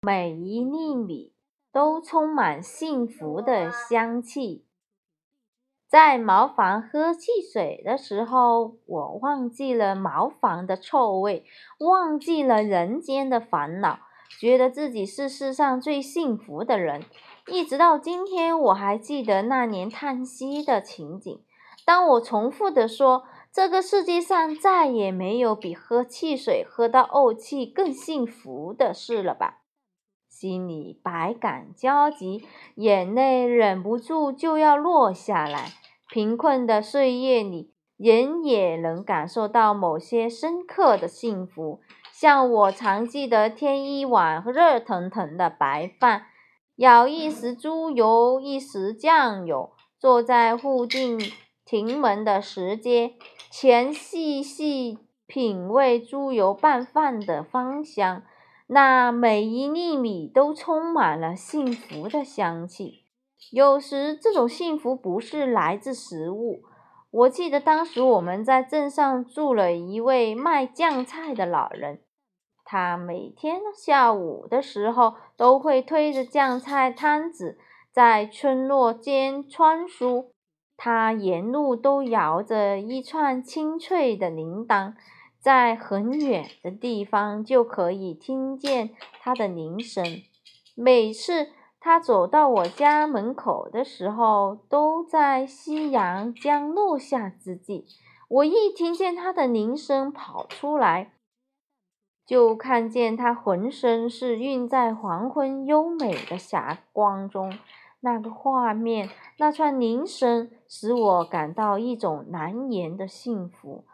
每一粒米都充满幸福的香气。在茅房喝汽水的时候，我忘记了茅房的臭味，忘记了人间的烦恼，觉得自己是世上最幸福的人。一直到今天，我还记得那年叹息的情景。当我重复的说：“这个世界上再也没有比喝汽水喝到怄气更幸福的事了吧？”心里百感交集，眼泪忍不住就要落下来。贫困的岁月里，人也能感受到某些深刻的幸福。像我常记得，添一碗热腾腾的白饭，舀一匙猪油，一匙酱油，坐在附近亭门的石阶前，细细品味猪油拌饭的芳香。那每一粒米都充满了幸福的香气。有时这种幸福不是来自食物。我记得当时我们在镇上住了一位卖酱菜的老人，他每天下午的时候都会推着酱菜摊子在村落间穿梭。他沿路都摇着一串清脆的铃铛。在很远的地方就可以听见它的铃声。每次他走到我家门口的时候，都在夕阳将落下之际。我一听见他的铃声跑出来，就看见他浑身是晕在黄昏优美的霞光中。那个画面，那串铃声，使我感到一种难言的幸福。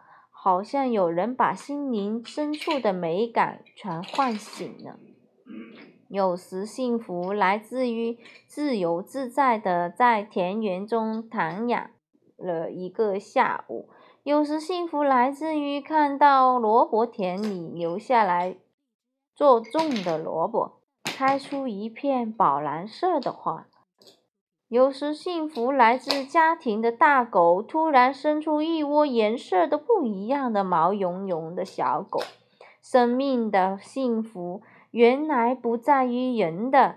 好像有人把心灵深处的美感全唤醒了。有时幸福来自于自由自在的在田园中徜徉了一个下午；有时幸福来自于看到萝卜田里留下来做种的萝卜开出一片宝蓝色的花。有时幸福来自家庭的大狗突然生出一窝颜色都不一样的毛茸茸的小狗。生命的幸福原来不在于人的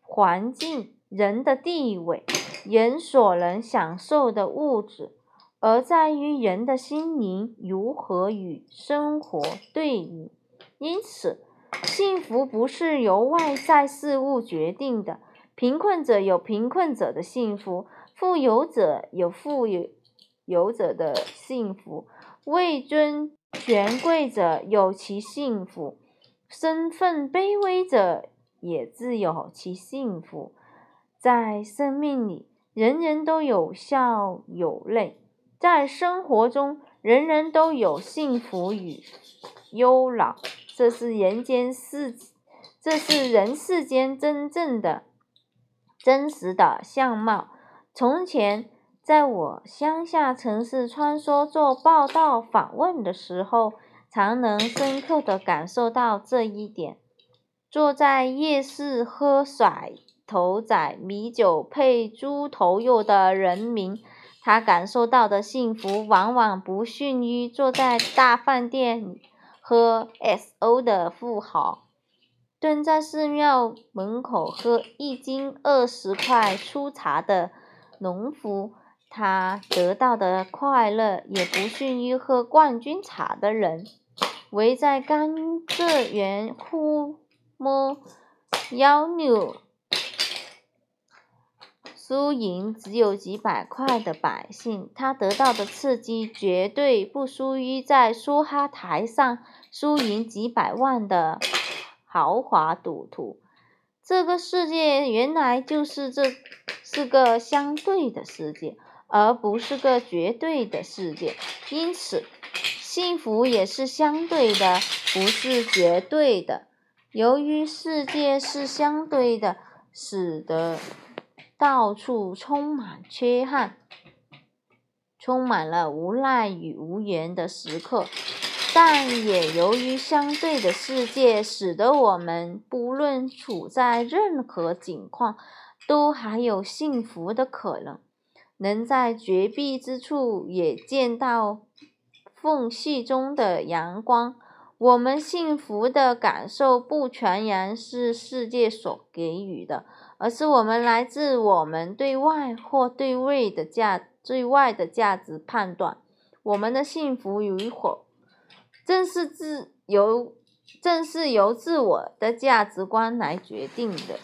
环境、人的地位、人所能享受的物质，而在于人的心灵如何与生活对应。因此，幸福不是由外在事物决定的。贫困者有贫困者的幸福，富有者有富有有者的幸福，位尊权贵者有其幸福，身份卑微者也自有其幸福。在生命里，人人都有笑有泪；在生活中，人人都有幸福与忧恼。这是人间世，这是人世间真正的。真实的相貌。从前，在我乡下城市穿梭做报道访问的时候，常能深刻地感受到这一点。坐在夜市喝甩头仔米酒配猪头肉的人民，他感受到的幸福，往往不逊于坐在大饭店喝 S.O 的富豪。蹲在寺庙门口喝一斤二十块粗茶的农夫，他得到的快乐也不逊于喝冠军茶的人。围在甘蔗园互摸腰扭、输赢只有几百块的百姓，他得到的刺激绝对不输于在梭哈台上输赢几百万的。豪华赌徒，这个世界原来就是这是个相对的世界，而不是个绝对的世界。因此，幸福也是相对的，不是绝对的。由于世界是相对的，使得到处充满缺憾，充满了无奈与无缘的时刻。但也由于相对的世界使得我们不论处在任何境况都还有幸福的可能能在绝壁之处也见到缝隙中的阳光我们幸福的感受不全然是世界所给予的而是我们来自我们对外或对位的价对外的价值判断。我们的幸福与否正是自由正是由自我的价值观来决定的。